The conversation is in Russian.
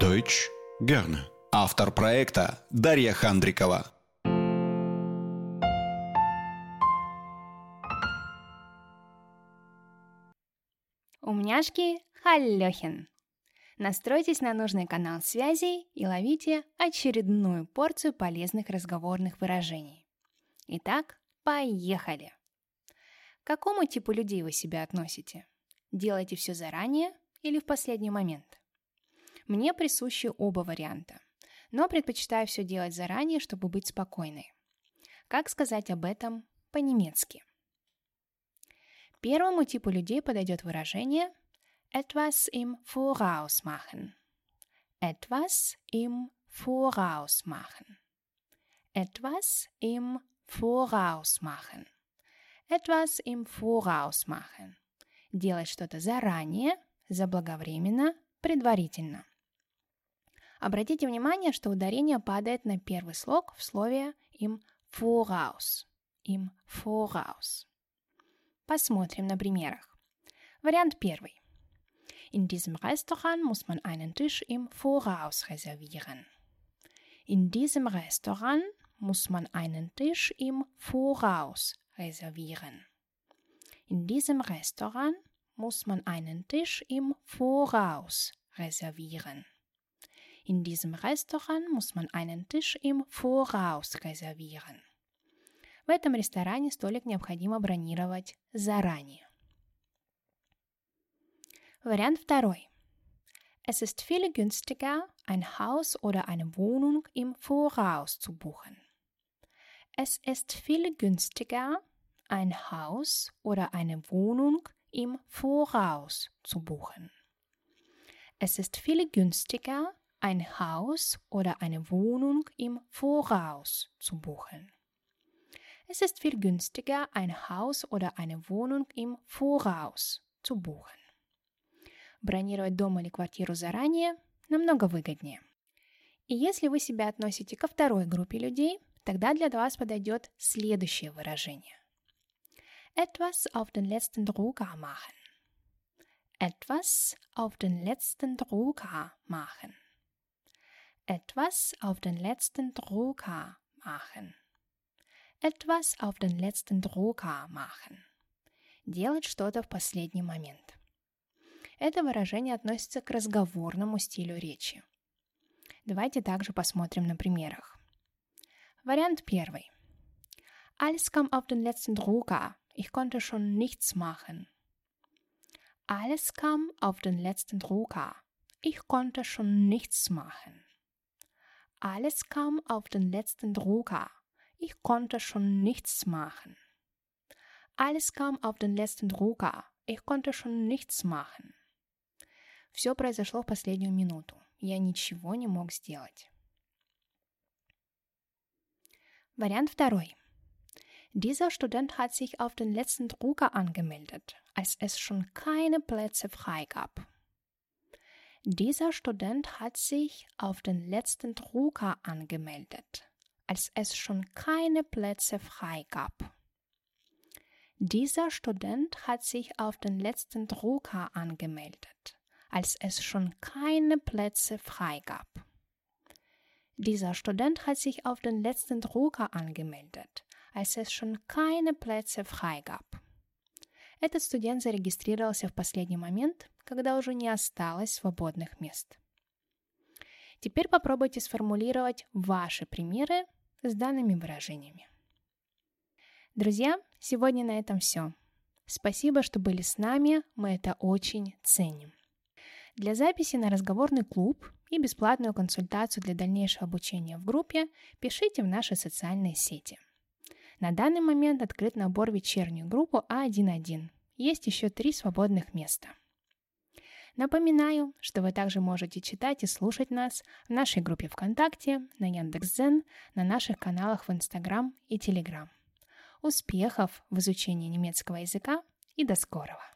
Deutsch gerne. Автор проекта Дарья Хандрикова. Умняшки Халлёхин. Настройтесь на нужный канал связи и ловите очередную порцию полезных разговорных выражений. Итак, поехали! К какому типу людей вы себя относите? Делаете все заранее или в последний момент? Мне присущи оба варианта, но предпочитаю все делать заранее, чтобы быть спокойной. Как сказать об этом по-немецки? Первому типу людей подойдет выражение etwas im Voraus machen. Etwas im Voraus machen. Etwas im Voraus machen. Etwas im Voraus machen. Делать что-то заранее, заблаговременно, предварительно. Обратите внимание, что ударение падает на первый слог в слове im Voraus. Im Voraus. Посмотрим на примерах. Вариант первый. In diesem Restaurant muss man einen Tisch im Voraus reservieren. In diesem Restaurant muss man einen Tisch im Voraus reservieren. In diesem Restaurant muss man einen Tisch im Voraus reservieren. In diesem Restaurant muss man einen Tisch im Voraus reservieren. В этом ресторане столик необходимо бронировать заранее. Вариант второй. Es ist viel günstiger, ein Haus oder eine Wohnung im Voraus zu buchen. Es ist viel günstiger, ein Haus oder eine Wohnung im Voraus zu buchen. Es ist viel günstiger, ein Haus oder eine Wohnung im Voraus zu buchen. Es ist viel günstiger, ein Haus oder eine Wohnung im Voraus zu buchen. Бронировать дом или квартиру заранее намного выгоднее. И если вы себя относите ко второй группе людей, тогда для вас подойдет следующее выражение. Etwas auf den letzten Drucker machen. Etwas auf den letzten Drucker machen. Etwas auf den letzten Drucker machen. Etwas auf den letzten Drucker machen. Делать что-то в последний момент. Это выражение относится к разговорному стилю речи. Давайте также посмотрим на примерах. Вариант первый. Alles kam auf den letzten Drucker. Ich konnte schon nichts machen. Alles kam auf den letzten Drucker. Ich konnte schon nichts machen. Alles kam auf den letzten Drucker. Ich konnte schon nichts machen. Alles kam auf den letzten Drucker. Ich konnte schon nichts machen. Все произошло в последнюю минуту. Я ничего не мог сделать. Вариант второй. Dieser Student hat sich auf den letzten Drucker angemeldet, als es schon keine Plätze frei gab. Dieser Student hat sich auf den letzten Drucker angemeldet, als es schon keine Plätze frei gab. Dieser Student hat sich auf den letzten Drucker angemeldet, als es schon keine Plätze frei gab. Dieser Student hat sich auf den letzten Drucker angemeldet, als es schon keine Plätze frei gab. Этот студент зарегистрировался в последний момент, когда уже не осталось свободных мест. Теперь попробуйте сформулировать ваши примеры с данными выражениями. Друзья, сегодня на этом все. Спасибо, что были с нами, мы это очень ценим. Для записи на разговорный клуб и бесплатную консультацию для дальнейшего обучения в группе пишите в наши социальные сети. На данный момент открыт набор в вечернюю группу А11. Есть еще три свободных места. Напоминаю, что вы также можете читать и слушать нас в нашей группе ВКонтакте, на Яндекс.Зен, на наших каналах в Инстаграм и Телеграм. Успехов в изучении немецкого языка и до скорого!